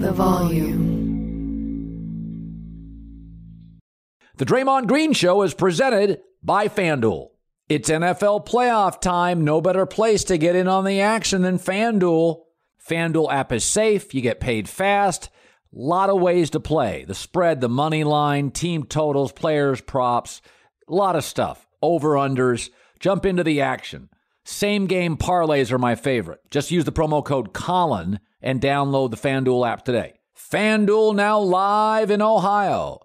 The volume. The Draymond Green Show is presented by FanDuel. It's NFL playoff time. No better place to get in on the action than FanDuel. FanDuel app is safe. You get paid fast. Lot of ways to play. The spread, the money line, team totals, players, props, a lot of stuff. Over unders. Jump into the action. Same game parlays are my favorite. Just use the promo code Colin and download the FanDuel app today. FanDuel now live in Ohio.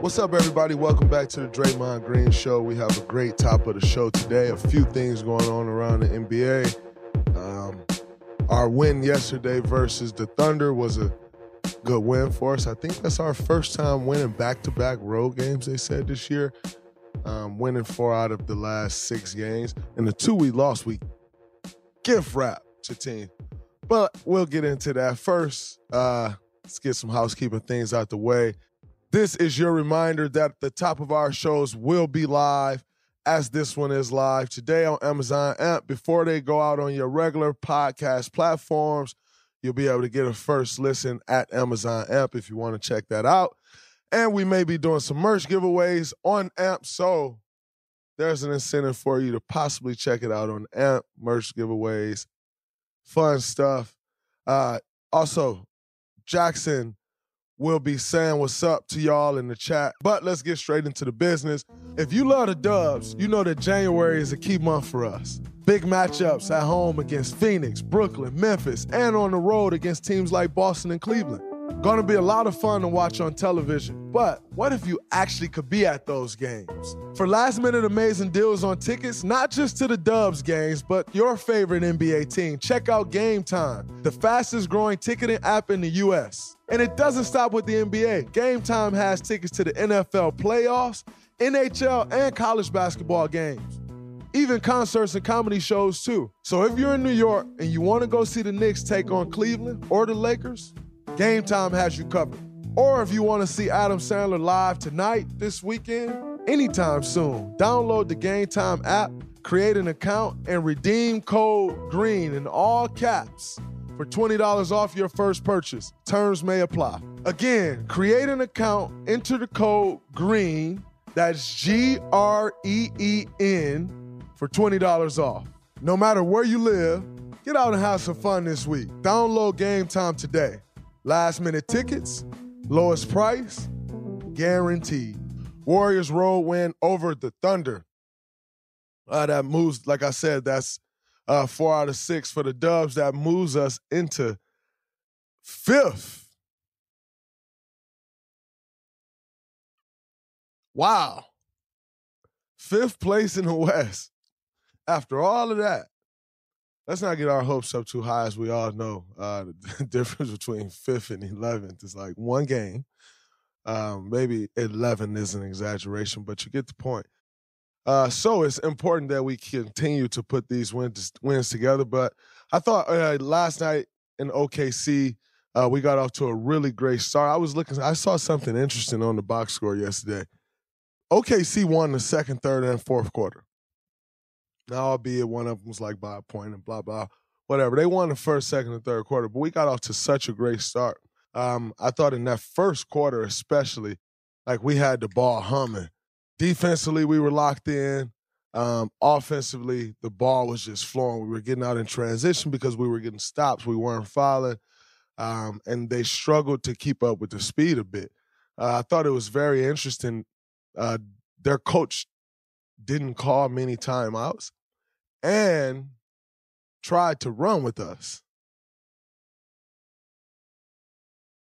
What's up, everybody? Welcome back to the Draymond Green Show. We have a great top of the show today. A few things going on around the NBA. Um, our win yesterday versus the Thunder was a good win for us. I think that's our first time winning back-to-back road games. They said this year, um, winning four out of the last six games, and the two we lost, we gift wrap to team. But we'll get into that first. Uh, let's get some housekeeping things out the way. This is your reminder that the top of our shows will be live as this one is live today on Amazon Amp. Before they go out on your regular podcast platforms, you'll be able to get a first listen at Amazon Amp if you want to check that out. And we may be doing some merch giveaways on Amp, so there's an incentive for you to possibly check it out on Amp, merch giveaways, fun stuff. Uh, also, Jackson will be saying what's up to y'all in the chat. But let's get straight into the business. If you love the Dubs, you know that January is a key month for us. Big matchups at home against Phoenix, Brooklyn, Memphis, and on the road against teams like Boston and Cleveland. Gonna be a lot of fun to watch on television. But what if you actually could be at those games? For last minute amazing deals on tickets, not just to the Dubs games, but your favorite NBA team, check out Game Time, the fastest growing ticketing app in the US. And it doesn't stop with the NBA. Game Time has tickets to the NFL playoffs, NHL, and college basketball games. Even concerts and comedy shows too. So if you're in New York and you want to go see the Knicks take on Cleveland or the Lakers, Game Time has you covered. Or if you want to see Adam Sandler live tonight, this weekend, anytime soon, download the Game Time app, create an account, and redeem code GREEN in all caps for $20 off your first purchase. Terms may apply. Again, create an account, enter the code GREEN, that's G R E E N, for $20 off. No matter where you live, get out and have some fun this week. Download Game Time today. Last minute tickets, lowest price, guaranteed. Warriors road win over the Thunder. Uh, that moves, like I said, that's uh, four out of six for the Dubs. That moves us into fifth. Wow. Fifth place in the West. After all of that, let's not get our hopes up too high, as we all know. Uh, the difference between fifth and eleventh is like one game. Um, maybe eleven is an exaggeration, but you get the point. Uh, so it's important that we continue to put these wins wins together. But I thought uh, last night in OKC, uh, we got off to a really great start. I was looking, I saw something interesting on the box score yesterday. OKC won the second, third, and fourth quarter. Now, albeit one of them was like by a point and blah blah, whatever. They won the first, second, and third quarter, but we got off to such a great start. Um, I thought in that first quarter, especially, like we had the ball humming. Defensively, we were locked in. Um, offensively, the ball was just flowing. We were getting out in transition because we were getting stops. We weren't fouling. Um, and they struggled to keep up with the speed a bit. Uh, I thought it was very interesting. Uh, their coach didn't call many timeouts and tried to run with us.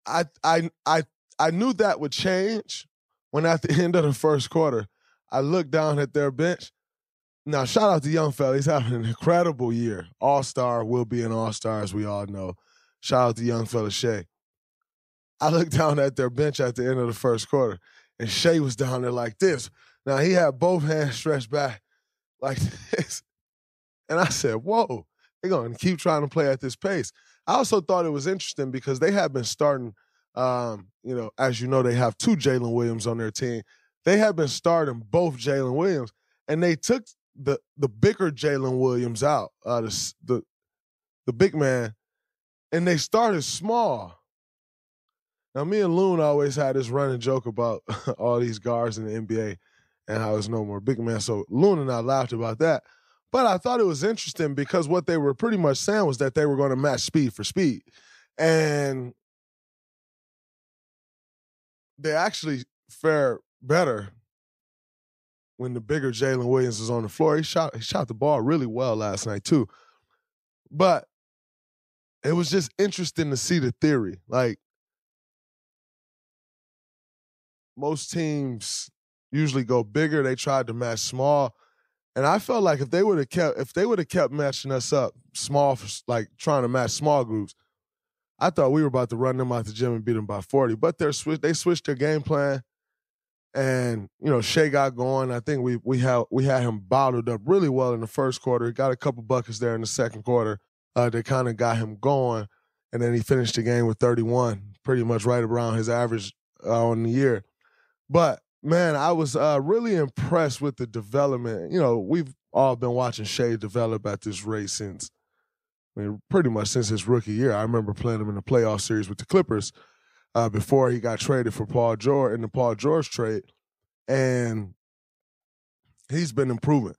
I I I I knew that would change when at the end of the first quarter, I looked down at their bench. Now, shout out to young fella. He's having an incredible year. All star will be an all star, as we all know. Shout out to young fella Shai. I looked down at their bench at the end of the first quarter, and Shai was down there like this. Now he had both hands stretched back like this. And I said, Whoa, they're going to keep trying to play at this pace. I also thought it was interesting because they have been starting um, you know, as you know, they have two Jalen Williams on their team. They have been starting both Jalen Williams, and they took the the bigger Jalen Williams out, uh, the, the the big man, and they started small. Now, me and Loon always had this running joke about all these guards in the NBA and how it's no more big man. So Loon and I laughed about that. But I thought it was interesting because what they were pretty much saying was that they were going to match speed for speed. And they actually fare better when the bigger Jalen Williams is on the floor. He shot he shot the ball really well last night too. But it was just interesting to see the theory. Like most teams usually go bigger, they tried to match small. And I felt like if they would have kept if they would have kept matching us up small like trying to match small groups, I thought we were about to run them out the gym and beat them by 40, but they're sw- they switched their game plan. And, you know, Shai got going. I think we we had we had him bottled up really well in the first quarter. He got a couple buckets there in the second quarter. Uh, that kind of got him going. And then he finished the game with 31, pretty much right around his average uh, on the year. But man, I was uh, really impressed with the development. You know, we've all been watching Shai develop at this rate since I mean, pretty much since his rookie year. I remember playing him in the playoff series with the Clippers uh, before he got traded for Paul George in the Paul George trade, and he's been improving.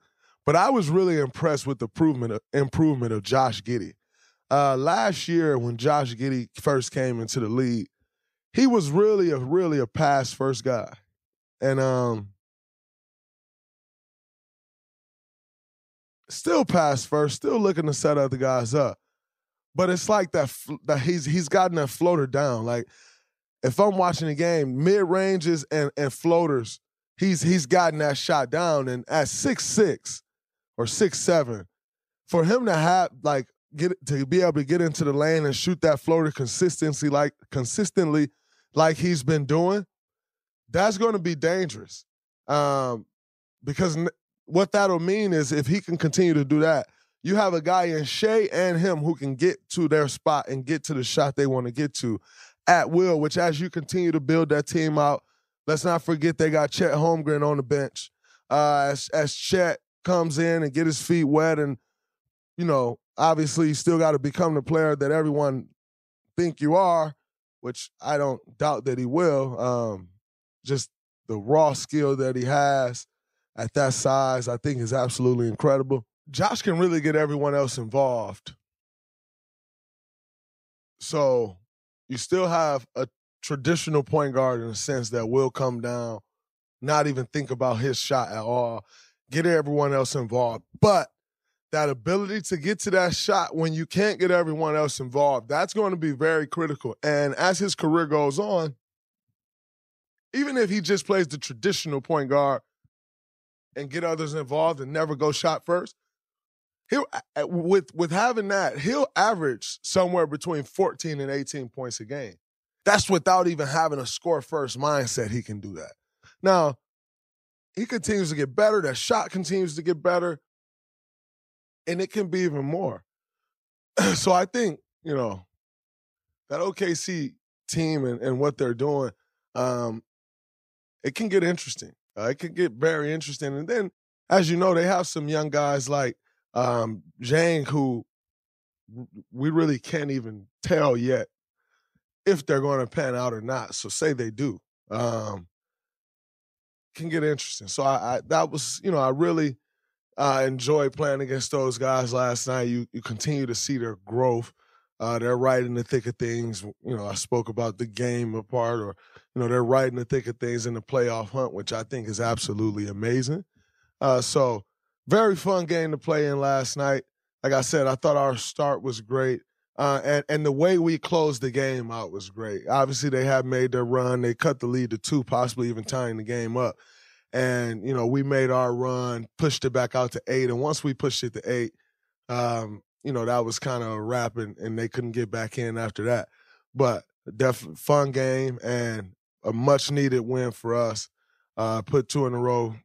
But I was really impressed with the improvement of, improvement of Josh Giddey. Uh, last year, when Josh Giddey first came into the league, he was really a really a pass first guy, and um, still pass first, still looking to set other guys up. But it's like that that he's he's gotten that floater down. Like if I'm watching the game, mid ranges and and floaters, he's he's gotten that shot down. And at six six or six seven, for him to have like get to be able to get into the lane and shoot that floater consistency like consistently like he's been doing, that's going to be dangerous. Um, because what that'll mean is if he can continue to do that, you have a guy in Shai and him who can get to their spot and get to the shot they want to get to at will, which as you continue to build that team out, let's not forget they got Chet Holmgren on the bench. Uh, as, as Chet comes in and get his feet wet and, you know, obviously still got to become the player that everyone think you are, which I don't doubt that he will. Um, just the raw skill that he has at that size, I think is absolutely incredible. Josh can really get everyone else involved. So you still have a traditional point guard in a sense that will come down, not even think about his shot at all, get everyone else involved. But that ability to get to that shot when you can't get everyone else involved, that's going to be very critical. And as his career goes on, even if he just plays the traditional point guard and get others involved and never go shot first, he'll with with having that, he'll average somewhere between 14 and 18 points a game. That's without even having a score first mindset. He can do that. Now, he continues to get better. That shot continues to get better. And it can be even more. so I think, you know, that OKC team and, and what they're doing, um, it can get interesting. Uh, it can get very interesting. And then, as you know, they have some young guys like um, Dieng who we really can't even tell yet if they're going to pan out or not. So say they do. Um, can get interesting. So I, I, that was, you know, I really uh, enjoyed playing against those guys last night. You you continue to see their growth. Uh, they're right in the thick of things. You know, I spoke about the game apart, or you know, they're right in the thick of things in the playoff hunt, which I think is absolutely amazing. Uh, so very fun game to play in last night. Like I said, I thought our start was great. Uh, and and the way we closed the game out was great. Obviously, they have made their run. They cut the lead to two, possibly even tying the game up. And you know, we made our run, pushed it back out to eight. And once we pushed it to eight, um, you know, that was kind of a wrap, and, and they couldn't get back in after that. But definitely fun game and a much needed win for us. Uh, put two in a row,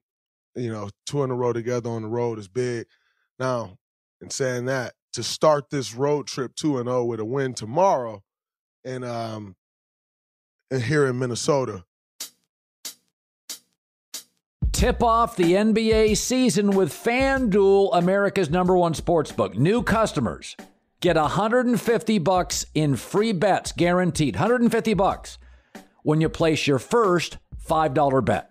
you know, two in a row together on the road is big. Now, in saying that, to start this road trip 2 and 0 with a win tomorrow and um and here in Minnesota. Tip off the NBA season with FanDuel, America's number one sports book. New customers get 150 bucks in free bets guaranteed. 150 bucks when you place your first $5 bet.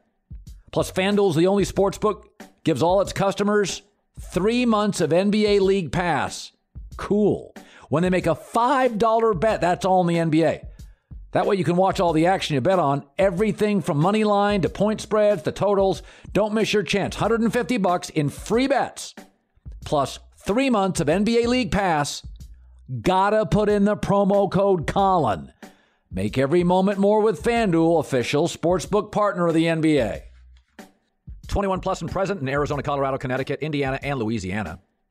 Plus FanDuel's the only sportsbook gives all its customers Three months of NBA League Pass. Cool. When they make a $5 bet, that's all in the NBA. That way you can watch all the action you bet on, everything from money line to point spreads to totals. Don't miss your chance. 150 bucks in free bets. Plus 3 months of NBA League Pass. Gotta put in the promo code Colin. Make every moment more with FanDuel, official sportsbook partner of the NBA. 21 plus and present in Arizona, Colorado, Connecticut, Indiana, and Louisiana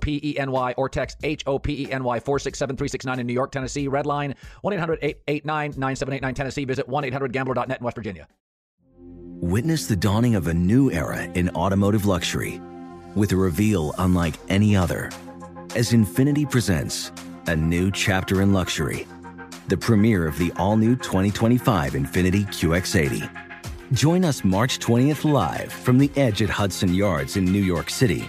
P E N Y or text H O P E N Y 467 in New York, Tennessee. Red line 1 800 889 9789 Tennessee. Visit 1 800 gambler.net in West Virginia. Witness the dawning of a new era in automotive luxury with a reveal unlike any other as Infiniti presents a new chapter in luxury, the premiere of the all new 2025 Infiniti QX80. Join us March 20th live from the edge at Hudson Yards in New York City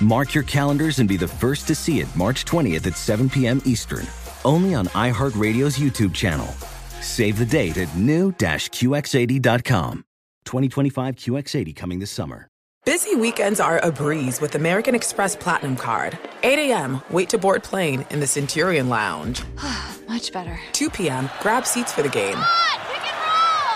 Mark your calendars and be the first to see it March 20th at 7 p.m. Eastern, only on iHeartRadio's YouTube channel. Save the date at new-QX80.com. 2025 QX80 coming this summer. Busy weekends are a breeze with American Express Platinum Card. 8 a.m., wait to board plane in the Centurion Lounge. Much better. 2 p.m., grab seats for the game.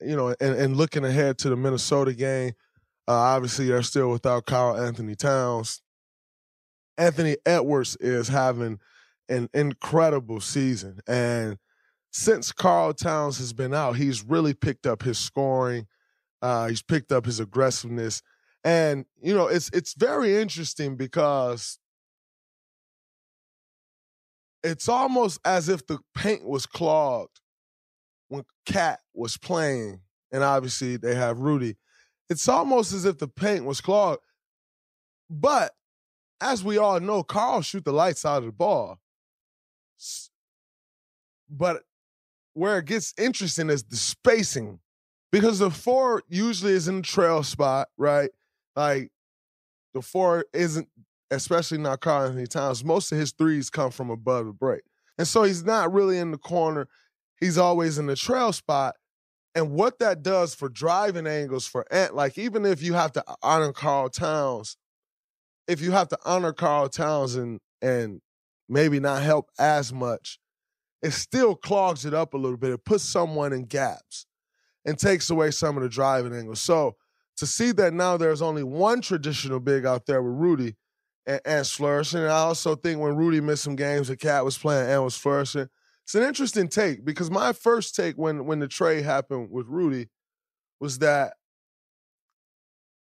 You know, and, and looking ahead to the Minnesota game, uh, obviously they're still without Karl-Anthony Towns. Anthony Edwards is having an incredible season. And since Karl Towns has been out, he's really picked up his scoring. Uh, he's picked up his aggressiveness. And, you know, it's it's very interesting because it's almost as if the paint was clogged when Cat was playing, and obviously they have Rudy. It's almost as if the paint was clogged. But as we all know, Karl shoot the lights out of the ball. But where it gets interesting is the spacing. Because the four usually is in the trail spot, right? Like the four isn't, especially not Karl Anthony Towns. Most of his threes come from above the break. And so he's not really in the corner. He's always in the trail spot. And what that does for driving angles for Ant, like even if you have to honor Karl Towns, if you have to honor Karl Towns and and maybe not help as much, it still clogs it up a little bit. It puts someone in gaps and takes away some of the driving angles. So to see that now there's only one traditional big out there with Rudy and Ant's flourishing. And I also think when Rudy missed some games, the cat was playing and was flourishing. It's an interesting take because my first take when when the trade happened with Rudy was that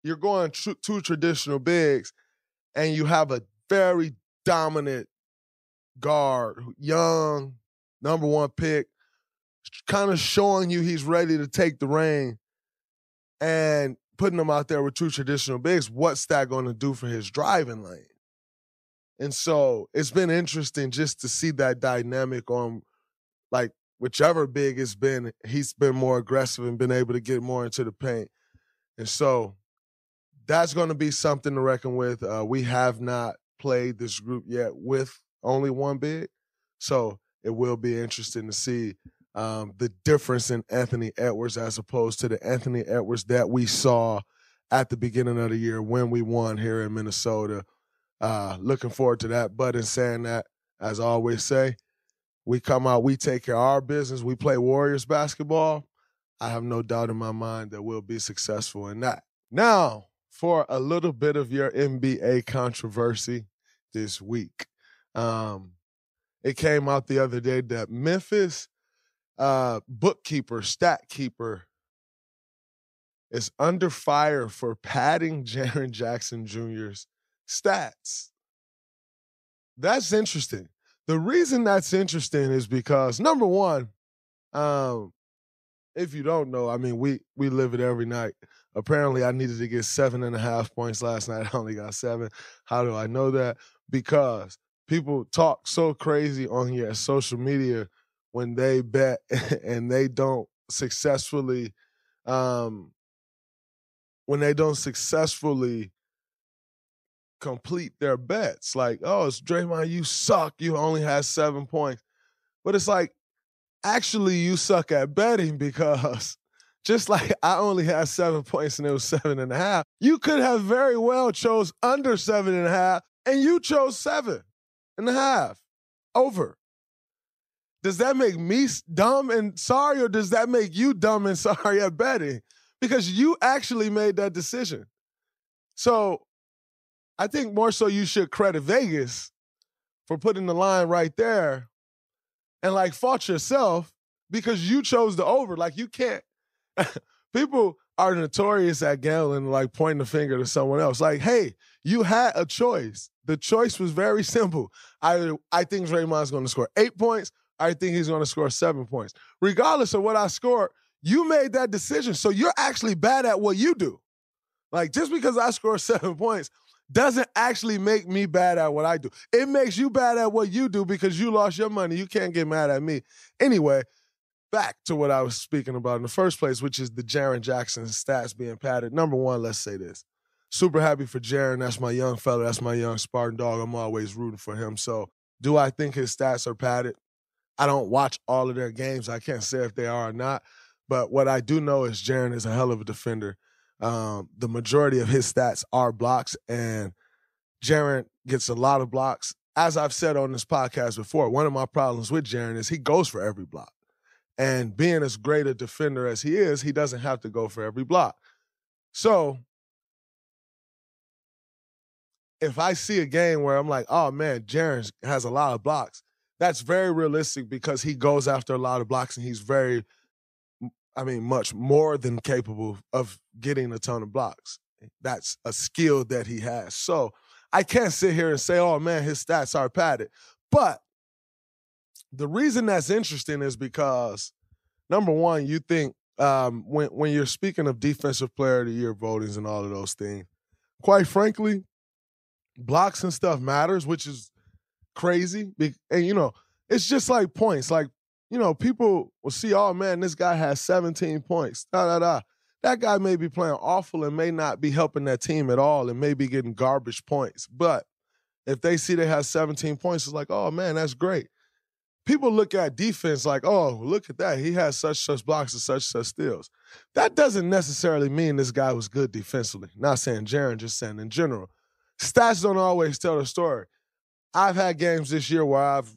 you're going tr- two traditional bigs and you have a very dominant guard, young, number one pick, kind of showing you he's ready to take the reign and putting him out there with two traditional bigs. What's that going to do for his driving lane? And so it's been interesting just to see that dynamic on like whichever big it's been, he's been more aggressive and been able to get more into the paint. And so that's going to be something to reckon with. Uh, we have not played this group yet with only one big. So it will be interesting to see um, the difference in Anthony Edwards as opposed to the Anthony Edwards that we saw at the beginning of the year when we won here in Minnesota. Uh, looking forward to that. But in saying that, as I always say, we come out, we take care of our business, we play Warriors basketball. I have no doubt in my mind that we'll be successful in that. Now, for a little bit of your NBA controversy this week. Um, it came out the other day that Memphis uh, bookkeeper, stat keeper, is under fire for padding Jaren Jackson Jr.'s stats. That's interesting. The reason that's interesting is because number one, um, if you don't know, I mean, we we live it every night. Apparently, I needed to get seven and a half points last night. I only got seven. How do I know that? Because people talk so crazy on your social media when they bet and they don't successfully um when they don't successfully complete their bets. Like, oh, it's Draymond, you suck. You only had seven points. But it's like, actually, you suck at betting because just like I only had seven points and it was seven and a half, you could have very well chose under seven and a half and you chose seven and a half over. Does that make me dumb and sorry, or does that make you dumb and sorry at betting? Because you actually made that decision. So I think more so you should credit Vegas for putting the line right there and like fault yourself because you chose the over. Like you can't people are notorious at gambling, like pointing the finger to someone else. Like, hey, you had a choice. The choice was very simple. I I think Draymond's going to score eight points. I think he's going to score seven points. Regardless of what I score, you made that decision. So you're actually bad at what you do. Like just because I score seven points doesn't actually make me bad at what I do. It makes you bad at what you do because you lost your money. You can't get mad at me. Anyway, back to what I was speaking about in the first place, which is the Jaren Jackson stats being padded. Number one, let's say this. Super happy for Jaren. That's my young fella. That's my young Spartan dog. I'm always rooting for him. So, do I think his stats are padded? I don't watch all of their games. I can't say if they are or not. But what I do know is Jaren is a hell of a defender. Um, the majority of his stats are blocks, and Jaren gets a lot of blocks. As I've said on this podcast before, one of my problems with Jaren is he goes for every block. And being as great a defender as he is, he doesn't have to go for every block. So if I see a game where I'm like, oh man, Jaren has a lot of blocks, that's very realistic because he goes after a lot of blocks and he's very, I mean, much more than capable of getting a ton of blocks. That's a skill that he has. So I can't sit here and say, oh man, his stats are padded. But the reason that's interesting is because number one, you think um, when when you're speaking of defensive player of the year votings and all of those things, quite frankly, blocks and stuff matters, which is crazy. And you know, it's just like points. Like you know, people will see, oh man, this guy has 17 points. Da da da. That guy may be playing awful and may not be helping that team at all, and may be getting garbage points. But if they see they have 17 points, it's like, oh man, that's great people look at defense like, oh, look at that. He has such such blocks and such such steals. That doesn't necessarily mean this guy was good defensively. Not saying Jaren, just saying in general. Stats don't always tell the story. I've had games this year where I've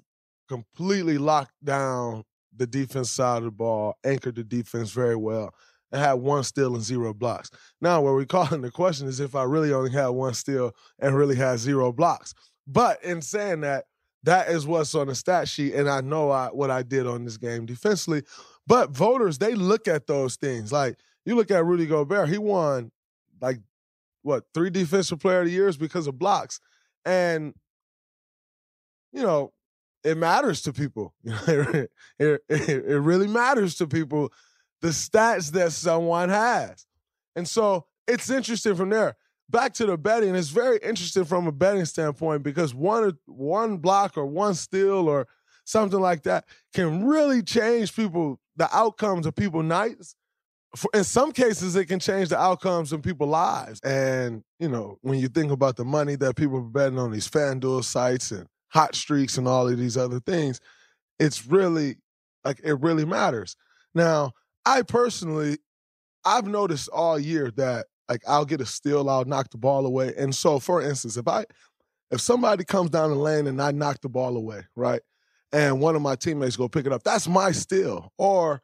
completely locked down the defense side of the ball, anchored the defense very well, and had one steal and zero blocks. Now, what we're calling the question is if I really only had one steal and really had zero blocks. But in saying that, that is what's on the stat sheet, and I know I, what I did on this game defensively. But voters, they look at those things. Like you look at Rudy Gobert, he won like what three defensive player of the years because of blocks, and you know it matters to people. it, it, it really matters to people the stats that someone has, and so it's interesting from there back to the betting, it's very interesting from a betting standpoint because one one block or one steal or something like that can really change people the outcomes of people's nights. For, in some cases, it can change the outcomes of people's lives. And you know, when you think about the money that people are betting on these FanDuel sites and hot streaks and all of these other things, it's really like it really matters. Now, I personally, I've noticed all year that like I'll get a steal, I'll knock the ball away. And so, for instance, if I if somebody comes down the lane and I knock the ball away, right, and one of my teammates go pick it up, that's my steal. Or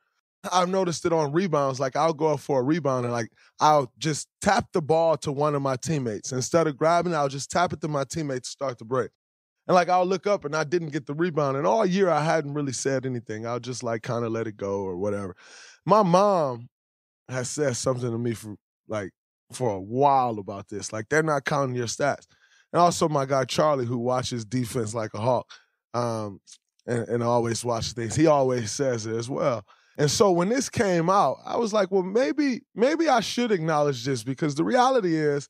I've noticed it on rebounds. Like I'll go up for a rebound and like I'll just tap the ball to one of my teammates instead of grabbing. I'll just tap it to my teammates to start the break. And like I'll look up and I didn't get the rebound. And all year I hadn't really said anything. I'll just like kind of let it go or whatever. My mom has said something to me for like for a while about this. Like they're not counting your stats. And also my guy Charlie, who watches defense like a hawk, um, and, and always watches things. He always says it as well. And so when this came out, I was like, well, maybe, maybe I should acknowledge this because the reality is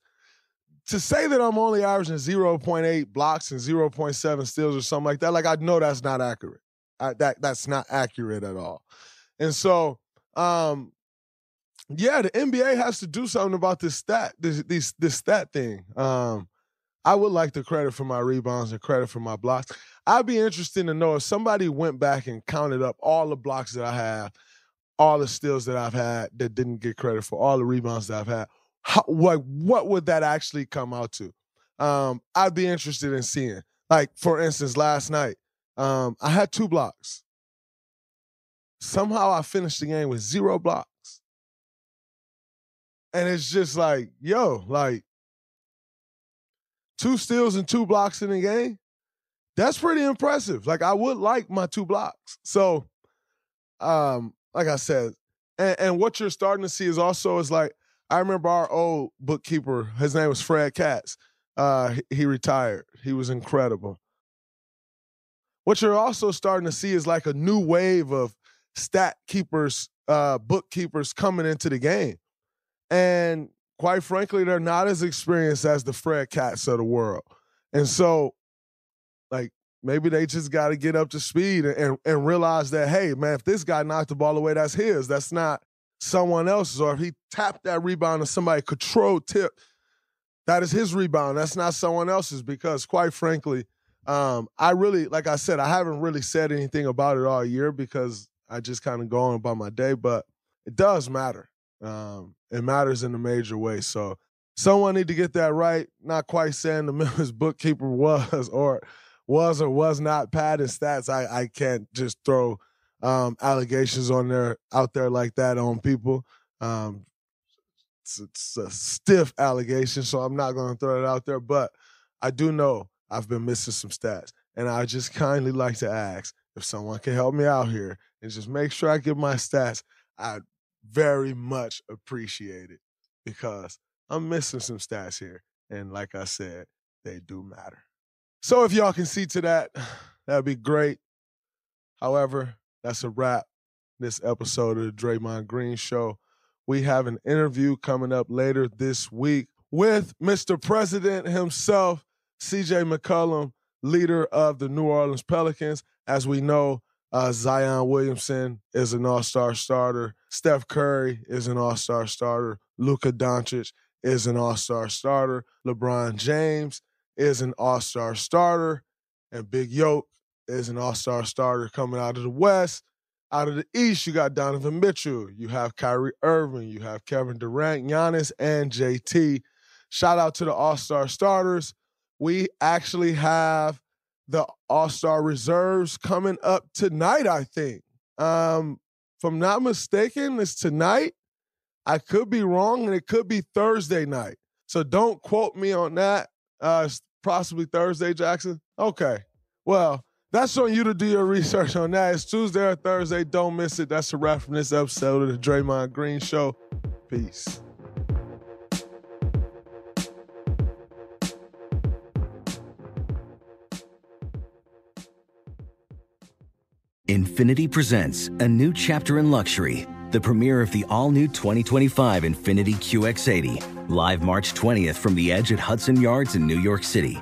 to say that I'm only averaging 0.8 blocks and 0.7 steals or something like that, like I know that's not accurate. I, that that's not accurate at all. And so um, yeah, the NBA has to do something about this stat, this this, this stat thing. Um, I would like the credit for my rebounds and credit for my blocks. I'd be interested to know if somebody went back and counted up all the blocks that I have, all the steals that I've had that didn't get credit for, all the rebounds that I've had. How, what what would that actually come out to? Um, I'd be interested in seeing. Like for instance, last night, um, I had two blocks. Somehow I finished the game with zero blocks. And it's just like, yo, like two steals and two blocks in the game. That's pretty impressive. Like I would like my two blocks. So, um, like I said, and, and what you're starting to see is also is like I remember our old bookkeeper. His name was Fred Katz. Uh, he, retired. He was incredible. What you're also starting to see is like a new wave of stat keepers, uh, bookkeepers coming into the game. And quite frankly, they're not as experienced as the Fred Katz of the world. And so, like, maybe they just got to get up to speed and, and realize that, hey, man, if this guy knocked the ball away, that's his. That's not someone else's. Or if he tapped that rebound and somebody controlled tip, that is his rebound. That's not someone else's. Because quite frankly, um, I really, like I said, I haven't really said anything about it all year because I just kind of go on about my day, but it does matter. Um, it matters in a major way. So someone need to get that right. Not quite saying the Memphis bookkeeper was or was or was not padding stats. I, I can't just throw um, allegations on there out there like that on people. Um, it's, it's a stiff allegation, so I'm not going to throw it out there. But I do know I've been missing some stats, and I just kindly like to ask if someone can help me out here and just make sure I get my stats. I'd very much appreciate it because I'm missing some stats here, and like I said, they do matter. So if y'all can see to that, that'd be great. However, that's a wrap. This episode of the Draymond Green Show. We have an interview coming up later this week with Mr. President himself, CJ McCollum, leader of the New Orleans Pelicans. As we know, uh, Zion Williamson is an all star starter. Steph Curry is an all star starter. Luka Doncic is an all star starter. LeBron James is an all star starter. And Big Yoke is an all star starter coming out of the West. Out of the East, you got Donovan Mitchell. You have Kyrie Irving. You have Kevin Durant, Giannis, and JT. Shout out to the all star starters. We actually have the all star reserves coming up tonight, I think. Um, if I'm not mistaken, it's tonight. I could be wrong, and it could be Thursday night. So don't quote me on that. Uh, possibly Thursday, Jackson. Okay. Well, that's on you to do your research on that. It's Tuesday or Thursday. Don't miss it. That's a wrap from this episode of the Draymond Green Show. Peace. Infiniti presents a new chapter in luxury, the premiere of the all new 2025 Infiniti QX80, live March 20th from the edge at Hudson Yards in New York City,